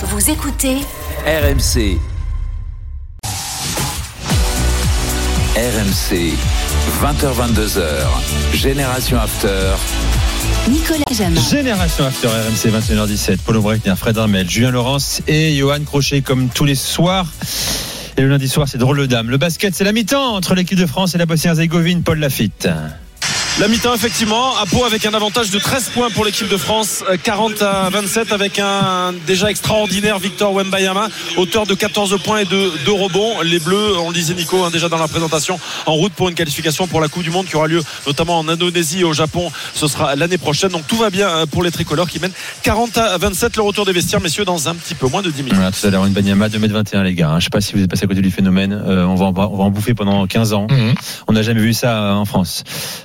Vous écoutez RMC. RMC. 20h22h. Génération After. Nicolas Jamin. Génération After RMC 21h17. Paulo Breitner, Fred Armel, Julien Laurence et Johan Crochet comme tous les soirs. Et le lundi soir, c'est drôle de dame. Le basket, c'est la mi-temps entre l'équipe de France et la Bosnie-Herzégovine. Paul Lafitte. La mi-temps, effectivement, à Pau avec un avantage de 13 points pour l'équipe de France, 40 à 27 avec un déjà extraordinaire Victor Wembayama, auteur de 14 points et de 2 rebonds. Les Bleus, on le disait Nico hein, déjà dans la présentation, en route pour une qualification pour la Coupe du Monde qui aura lieu notamment en Indonésie et au Japon. Ce sera l'année prochaine. Donc tout va bien euh, pour les tricolores qui mènent 40 à 27. Le retour des vestiaires, messieurs, dans un petit peu moins de 10 minutes. Voilà, tout à l'heure, une Banyama, 2m21, les gars. Je sais pas si vous êtes passé à côté du phénomène. Euh, on, va en, on va en bouffer pendant 15 ans. On n'a jamais vu ça euh, en France.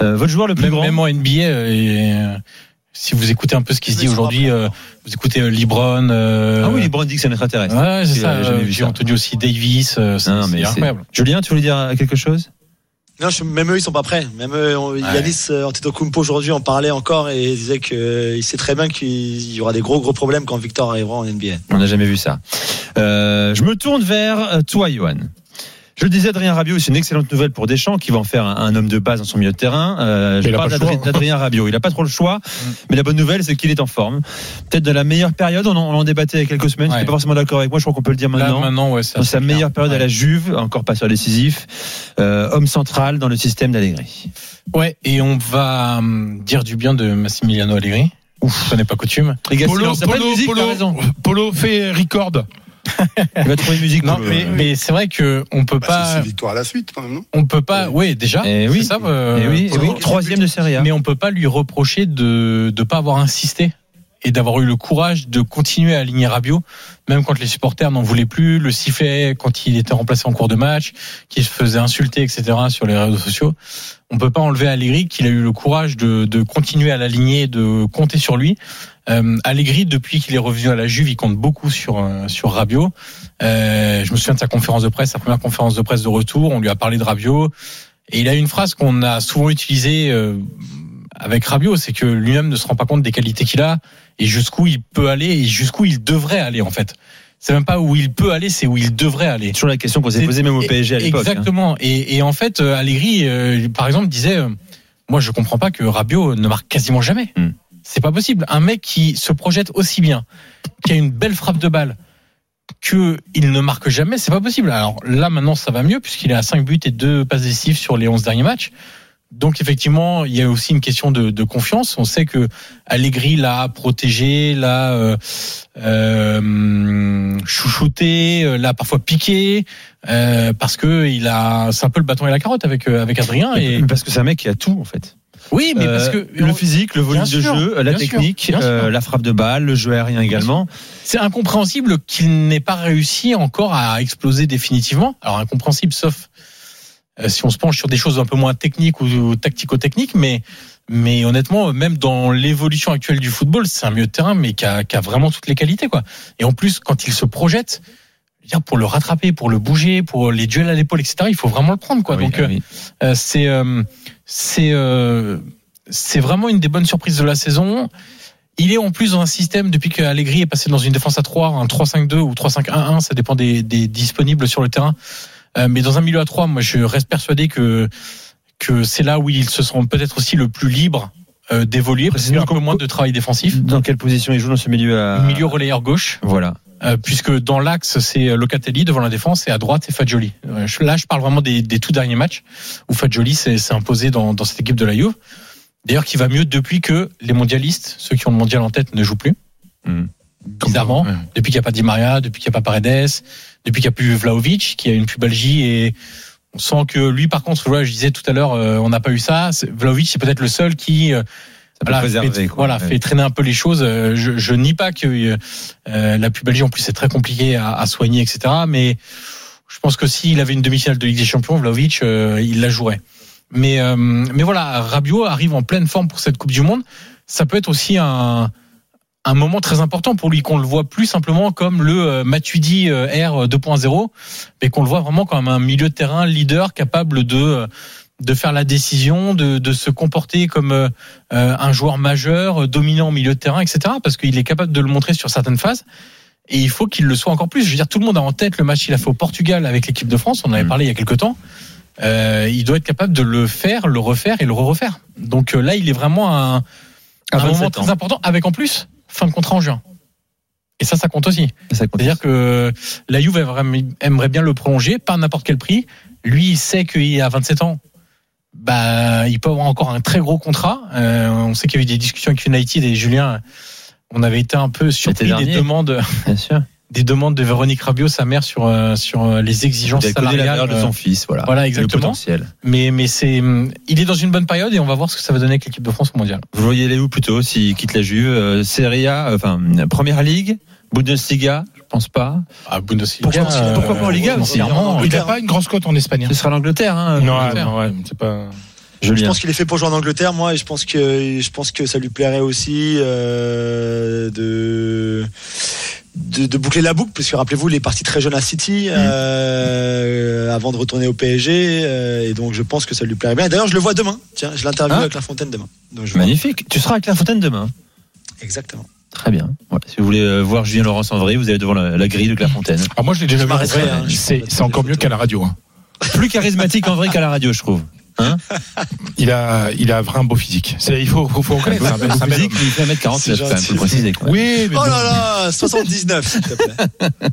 Euh, votre joueur le plus Même, grand même en NBA, euh, et, euh, si vous écoutez un peu ce qui se dit aujourd'hui, euh, vous écoutez euh, LeBron. euh, Ah oui, Lebron dit que c'est un extraterrestre. Ouais, c'est Il ça. euh, J'ai entendu aussi Davis. euh, c'est incroyable. Julien, tu voulais dire quelque chose? Non, je- même eux, ils sont pas prêts. Même eux, on- Yanis euh, Antetokounmpo aujourd'hui en parlait encore et il disait qu'il sait très bien qu'il y aura des gros gros problèmes quand Victor arrivera en NBA. On n'a jamais vu ça. Euh, je me tourne vers toi, Johan. Je le disais, Adrien Rabiot, c'est une excellente nouvelle pour Deschamps, qui va en faire un, un homme de base dans son milieu de terrain. Euh, je parle pas d'Adrien Rabiot. Il n'a pas trop le choix, mais la bonne nouvelle, c'est qu'il est en forme. Peut-être de la meilleure période. On en, on en débattait il y a quelques semaines. Ouais. Tu pas forcément d'accord avec moi. Je crois qu'on peut le dire Là, maintenant. maintenant, ouais, c'est dans sa meilleure clair. période à la. Juve, encore passeur décisif, euh, homme central dans le système d'Allegri. Ouais, et on va hum, dire du bien de Massimiliano Allegri. Ouf, ce n'est pas coutume. Polo, pas Polo, Polo. Polo fait record. Il va trouver une musique. Non, mais, mais c'est vrai que on peut Bah, pas, c'est victoire à la suite quand même, non? on peut pas. Oui, déjà. Eh oui. ça. euh, Eh oui, eh oui, troisième de Serie A. mais on peut pas lui reprocher de ne pas avoir insisté et d'avoir eu le courage de continuer à aligner Rabiot, même quand les supporters n'en voulaient plus, le sifflet quand il était remplacé en cours de match, qu'il se faisait insulter, etc. sur les réseaux sociaux. On peut pas enlever à Allegri qu'il a eu le courage de, de continuer à l'aligner, de compter sur lui. Euh, Allegri, depuis qu'il est revenu à la Juve, il compte beaucoup sur euh, sur Rabiot. Euh, je me souviens de sa conférence de presse, sa première conférence de presse de retour. On lui a parlé de Rabiot et il a une phrase qu'on a souvent utilisée euh, avec Rabiot, c'est que lui-même ne se rend pas compte des qualités qu'il a et jusqu'où il peut aller et jusqu'où il devrait aller en fait. C'est même pas où il peut aller, c'est où il devrait aller. Toujours la question qu'on s'est posée même au PSG à l'époque. hein. Exactement. Et, et en fait, euh, Allegri, euh, par exemple, disait, moi, je comprends pas que Rabiot ne marque quasiment jamais. Hmm. C'est pas possible. Un mec qui se projette aussi bien, qui a une belle frappe de balle, que il ne marque jamais, c'est pas possible. Alors là, maintenant, ça va mieux puisqu'il est à 5 buts et 2 passes décisives sur les 11 derniers matchs. Donc effectivement, il y a aussi une question de, de confiance. On sait que Allegri l'a protégé, l'a euh, euh, chouchouté, euh, l'a parfois piqué, euh, parce que il a, c'est un peu le bâton et la carotte avec euh, avec Adrien. Et Parce que c'est un mec qui a tout en fait. Oui, mais parce Euh, que le physique, le volume de sûr, jeu, la sûr, technique, sûr. euh, la frappe de balle, le jeu aérien également. c'est incompréhensible qu'il n'ait pas réussi encore à exploser définitivement. Alors incompréhensible, sauf euh, si on se penche sur des choses un peu moins techniques ou tactico-techniques, mais mais honnêtement, même dans l'évolution actuelle du football, c'est un milieu de terrain, mais qui a, qui a vraiment toutes les qualités, quoi. Et en plus, quand il se projette, pour le rattraper, pour le bouger, pour les duels à l'épaule, etc., il faut vraiment le prendre, quoi. Ah oui, Donc, ah oui. euh, c'est euh, c'est euh, c'est vraiment une des bonnes surprises de la saison. Il est en plus dans un système depuis que Allegri est passé dans une défense à 3, un 3-5-2 ou 3-5-1-1, ça dépend des, des disponibles sur le terrain. Euh, mais dans un milieu à 3, moi je reste persuadé que que c'est là où ils se seront peut-être aussi le plus libres euh, d'évoluer parce qu'il y a un peu moins de travail défensif. Dans quelle position il joue dans ce milieu à... Milieu relayeur gauche, Voilà. Euh, puisque dans l'axe c'est Locatelli devant la défense et à droite c'est Fagioli. Euh, là je parle vraiment des, des tout derniers matchs où Fagioli s'est imposé dans, dans cette équipe de la Juve. D'ailleurs qui va mieux depuis que les mondialistes, ceux qui ont le mondial en tête, ne jouent plus. Hmm. Bizarrement, Ouais. depuis qu'il n'y a pas Di Maria, depuis qu'il n'y a pas Paredes, depuis qu'il n'y a plus Vlaovic, qui a une pubalgie et on sent que lui par contre, je disais tout à l'heure, euh, on n'a pas eu ça. Vlaovic c'est peut-être le seul qui euh, voilà, préserver, fait, quoi. voilà, Ouais. fait traîner un peu les choses. Euh, Je, je nie pas que euh, euh, la pubalgie en plus c'est très compliqué à, à soigner, etc. Mais je pense que s'il avait une demi-finale de Ligue des Champions, Vlaovic, euh, il la jouerait. Mais euh, mais voilà, Rabiot arrive en pleine forme pour cette Coupe du Monde. Ça peut être aussi un un moment très important pour lui qu'on le voit plus simplement comme le euh, Matuidi R 2.0 mais qu'on le voit vraiment comme un milieu de terrain leader capable de euh, de faire la décision, de, de se comporter comme euh, euh, un joueur majeur, euh, dominant au milieu de terrain, etc. Parce qu'il est capable de le montrer sur certaines phases. Et il faut qu'il le soit encore plus. Je veux dire, tout le monde a en tête le match qu'il a fait au Portugal avec l'équipe de France. On en avait Mm. parlé il y a quelques temps. Euh, il doit être capable de le faire, le refaire et le refaire. Donc euh, là, il est vraiment à un, À un moment 27 très important, avec en plus fin de contrat en juin. Et ça, ça compte aussi. C'est-à-dire que la Juve aimerait aimerait bien le prolonger, pas à n'importe quel prix. Lui, il sait qu'il a 27 ans. Bah, il peut avoir encore un très gros contrat. Euh, on sait qu'il y a eu des discussions avec United et Julien. On avait été un peu surpris des demandes, Bien sûr. des demandes de Véronique Rabiot, sa mère, sur euh, sur euh, les exigences la salariales. valeur de son fils, voilà. voilà, exactement. Mais mais c'est, hum, il est dans une bonne période et on va voir ce que ça va donner avec l'équipe de France au mondial. Vous voyez les où plutôt s'il quitte la Juve Serie A, enfin Première Ligue, Bundesliga, pense pas. Ah, Bundesliga. Pourquoi pas- euh, pourquoi pas en Liga aussi, clairement. Il n'a pas une grosse cote en Espagne. hein. Ce sera l'Angleterre, hein. Non, Angleterre. non, ouais, c'est pas. Je pense qu'il est fait pour jouer en Angleterre, moi, et je pense que je pense que ça lui plairait aussi euh, de, de de boucler la boucle, parce que rappelez-vous, il est parti très jeune à City euh, avant de retourner au PSG, euh, et donc je pense que ça lui plairait bien. D'ailleurs, je le vois demain. Tiens, je l'interview Ah. avec La Fontaine demain. Donc, je vois. Magnifique. Tu seras avec la Fontaine demain. Exactement. Très bien. Voilà. Si vous voulez euh, voir Julien Laurence en vrai, vous allez devant la, la grille de Clairefontaine. Ah, moi, je l'ai déjà Je vu. en m'arrêterai, vrai. hein, C'est encore mieux photos. qu'à la radio. hein. Plus charismatique en vrai qu'à la radio, je trouve. Il a, il a vraiment un beau physique. C'est- Il faut, faut, faut reconnaître. un un Physique, il fait 1m49 C'est quand même, faut préciser. Quoi. Oui, mais Oh là là, 79, s'il te plaît.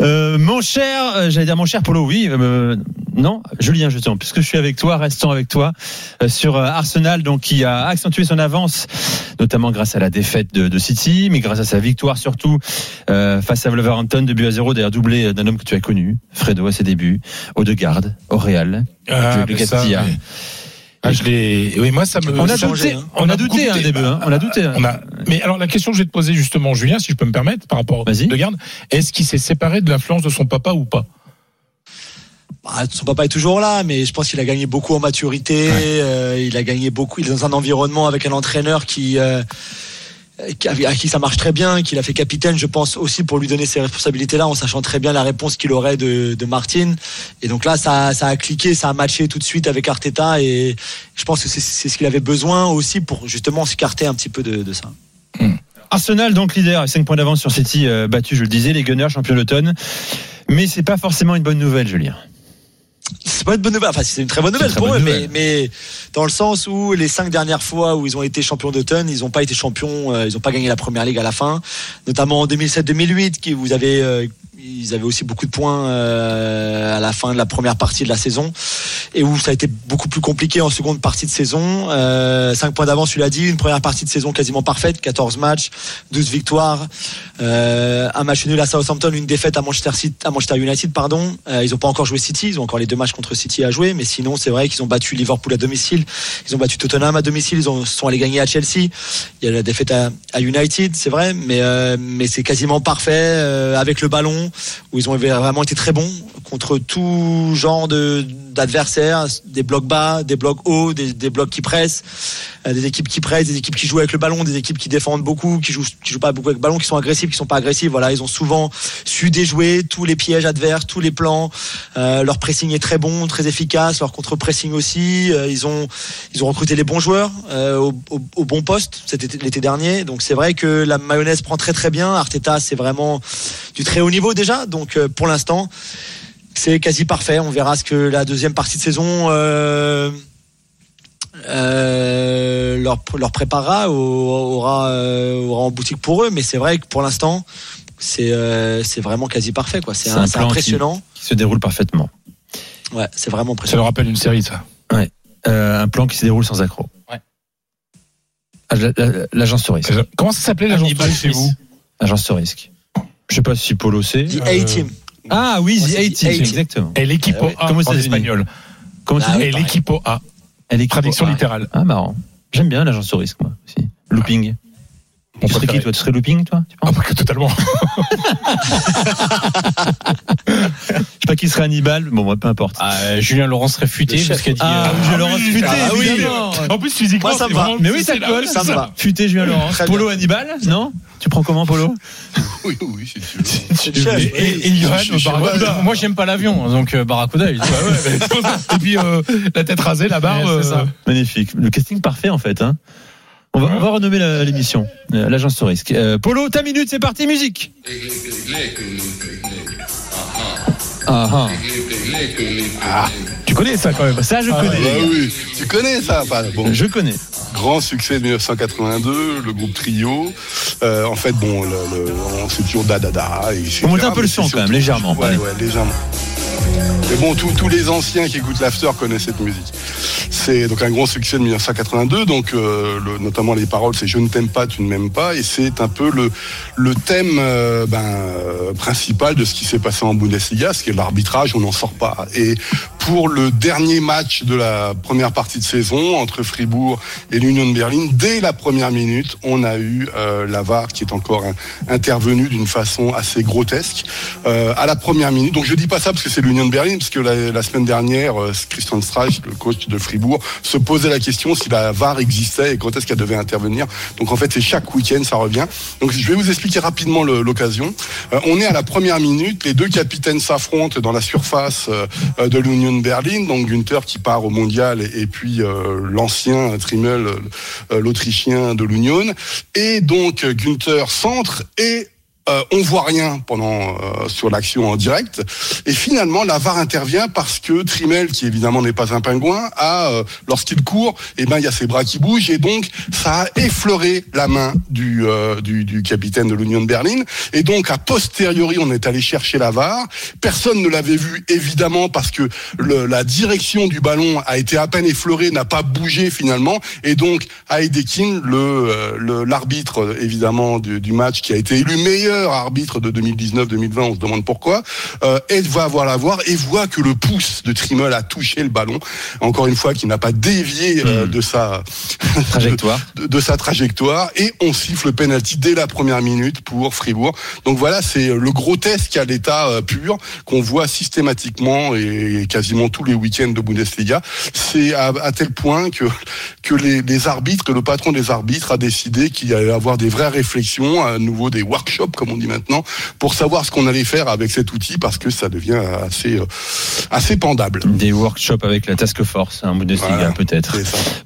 Euh, mon cher, euh, j'allais dire mon cher Polo, oui. euh, non, Julien, justement, puisque je suis avec toi, restons avec toi euh, sur euh, Arsenal, donc qui a accentué son avance, notamment grâce à la défaite de, de City, mais grâce à sa victoire surtout euh, face à Wolverhampton, de but à zéro, d'ailleurs doublé d'un homme que tu as connu, Fredo à ses débuts, Odegaard, au Real. Ah, ça, Castilla. mais- Ah, je l'ai. Oui, moi, ça me. On a douté, hein. on a beaucoup douté, hein, au début, hein, on a douté. hein. On a- Mais alors la question que je vais te poser justement, Julien, si je peux me permettre, par rapport de garde, est-ce qu'il s'est séparé de l'influence de son papa ou pas? Bah, son papa est toujours là, mais je pense qu'il a gagné beaucoup en maturité. euh, il a gagné beaucoup. Il est dans un environnement avec un entraîneur qui, euh, qui- à qui ça marche très bien, qu'il a fait capitaine, je pense aussi pour lui donner ces responsabilités-là, en sachant très bien la réponse qu'il aurait de, de Martin. Et donc là, ça, ça a cliqué, ça a matché tout de suite avec Arteta, et je pense que c'est ce qu'il avait besoin aussi pour justement s'écarter un petit peu de, de ça. Arsenal donc leader avec 5 points d'avance sur City euh, battu, je le disais, les Gunners champions d'automne. Mais c'est pas forcément une bonne nouvelle, Julien. C'est pas une bonne nouvelle. Enfin, c'est une très bonne nouvelle pour bonne eux, mais dans le sens où les cinq dernières fois où ils ont été champions d'automne, ils n'ont pas été champions, euh, ils n'ont pas gagné la première ligue à la fin, notamment en 2007-2008, qui vous avez, euh, ils avaient aussi beaucoup de points euh, à la fin de la première partie de la saison, et où ça a été beaucoup plus compliqué en seconde partie de saison. Euh, 5 points d'avance, tu l'as dit, une première partie de saison quasiment parfaite, 14 matchs, 12 victoires, euh, un match nul à Southampton, une défaite à Manchester, City, à Manchester United, pardon. Euh, ils n'ont pas encore joué City, ils ont encore les deux matchs contre City à jouer, mais sinon c'est vrai qu'ils ont battu Liverpool à domicile, ils ont battu Tottenham à domicile, ils ont, sont allés gagner à Chelsea. Il y a la défaite à, à United, c'est vrai, mais euh, mais c'est quasiment parfait euh, avec le ballon où ils ont vraiment été très bons contre tout genre de d'adversaires, des blocs bas, des blocs hauts, des, des blocs qui pressent, euh, des équipes qui pressent, des équipes qui jouent avec le ballon, des équipes qui défendent beaucoup, qui jouent qui jouent pas beaucoup avec le ballon, qui sont agressifs, qui sont pas agressifs. Voilà, ils ont souvent su déjouer tous les pièges adverses, tous les plans. Euh, leur pressing est très bon, très efficace, leur contre-pressing aussi. Euh, ils ont ils ont recruté les bons joueurs au, au, au bon poste l'été dernier. Donc c'est vrai que la mayonnaise prend très très bien. Arteta c'est vraiment du très haut niveau déjà. Donc pour l'instant c'est quasi parfait. On verra ce que la deuxième partie de saison euh, euh, leur, leur préparera, ou aura, euh, aura en boutique pour eux. Mais c'est vrai que pour l'instant, c'est euh, c'est vraiment quasi parfait. quoi. C'est un- un plan impressionnant. Qui se déroule parfaitement. Ouais, c'est vraiment Ça impressionnant. leur rappelle une série, ça. Euh, un plan qui se déroule sans accroc. Ouais. Ah, la- la- L'agence sur risque. Comment ça s'appelait l'agence de chez Smith. vous Agence sur risque. Je sais pas si Polo sait. The Euh, A-Team. Ah oui, Moi, The c'est A-Team, The A-Team. exactement. Et l'équipe Ah ouais. A Comme aux en espagnol. Comment tu Ah oui, Et l'équipe A. Traduction ah, littérale. Ah marrant. J'aime bien l'agence sur risque, moi aussi. Looping. Tu serais qui, toi? Tu serais looping, toi tu penses? Ah, bah, que totalement. Je sais pas qui serait Hannibal. Bon, moi, peu importe. Ah, euh, Julien Laurent serait futé parce qu'il a dit. Ah, euh, Julien Laurent futé, Ah oui. En plus, physiquement, Moi, ça c'est me va. Mais oui, ça colle. Ça me va. Futé Julien Laurent. Polo Hannibal Non? Tu prends comment Polo Oui, oui, c'est sûr. C'est le chef, Et, et, et Johan Je- je- Barracuda. Moi, j'aime pas l'avion, donc euh, Barracuda. il- Bah ouais, mais c'est pour ça. Et puis euh, la tête rasée, la barbe. Ouais, c'est ça. euh, Magnifique. Le casting parfait, en fait. Hein. On va, on va renommer l'émission, euh, l'agence Tourisque. Euh, Polo, ta minute, c'est parti, musique. Ah, ah. Tu connais ça quand même. Ça, je Ah connais. Bah oui, tu connais ça bon, Je connais. Grand succès de 1982, le groupe Trio. Euh, en fait, bon, le, le, on- c'est toujours da da. On monte un peu le son quand même, légèrement, Ouais, allez. ouais, légèrement. Mais bon, tous les anciens qui écoutent l'after connaissent cette musique. C'est donc un grand succès de 1982, donc euh, le- notamment les paroles, c'est je ne t'aime pas, tu ne m'aimes pas, et c'est un peu le le thème euh, ben, principal de ce qui s'est passé en Bundesliga, ce qui est l'arbitrage, on n'en sort pas. Et pour le dernier match de la première partie de saison entre Fribourg et l'Union de Berlin, dès la première minute, on a eu euh, la VAR qui est encore intervenue d'une façon assez grotesque euh, à la première minute. Donc je dis pas ça parce que c'est l'Union de Berlin, parce que la, la semaine dernière, euh, Christian Streich, le coach de Fribourg, se posait la question si la VAR existait et quand est-ce qu'elle devait intervenir. Donc en fait, c'est chaque week-end, ça revient. Donc je vais vous expliquer rapidement l'occasion. Euh, on est à la première minute, les deux capitaines s'affrontent dans la surface euh, euh, de l'Union Berlin, donc Günther qui part au mondial et, puis euh, l'ancien Trimmel, euh, l'Autrichien de l'Union. Et donc Günther centre et euh, on voit rien pendant euh, sur l'action en direct. Et finalement la VAR intervient parce que Trimmel qui évidemment n'est pas un pingouin a euh, lorsqu'il court et ben il y a ses bras qui bougent et donc ça a effleuré la main du euh, du, capitaine de l'Union de Berlin. Et donc a posteriori on est allé chercher la VAR personne ne l'avait vu évidemment parce que la direction du ballon a été à peine effleurée n'a pas bougé finalement. Et donc Heidekin le l'arbitre évidemment du match qui a été élu meilleur arbitre de 2019-2020 on se demande pourquoi euh, va voir la voir et voit que le pouce de Trimmel a touché le ballon encore une fois qui n'a pas dévié euh, Hmm. de sa Trajectoire. de, de sa trajectoire et on siffle le penalty dès la première minute pour Fribourg. Donc voilà, c'est le grotesque à l'état euh, pur qu'on voit systématiquement et quasiment tous les week-ends de Bundesliga. C'est à, à tel point que que les, les arbitres, que le patron des arbitres a décidé qu'il allait avoir des vraies réflexions, à nouveau des workshops comme on dit maintenant, pour savoir ce qu'on allait faire avec cet outil parce que ça devient assez euh, assez pendable. Des workshops avec la Task Force, un Bundesliga Voilà. peut-être,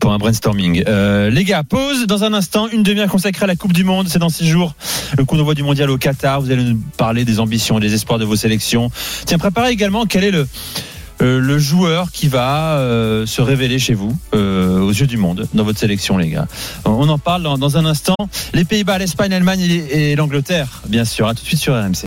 pour un brainstorming. Euh, les gars, pause dans un instant, une demi-heure consacrée à la Coupe du Monde. C'est dans six jours, le coup d'envoi du mondial au Qatar. Vous allez nous parler des ambitions, des espoirs de vos sélections. Tiens, préparez également quel est le euh, le joueur qui va euh, se révéler chez vous euh, aux yeux du monde dans votre sélection les gars. On en parle dans, un instant. Les Pays-Bas, l'Espagne, l'Allemagne et et l'Angleterre bien sûr. À tout de suite sur RMC.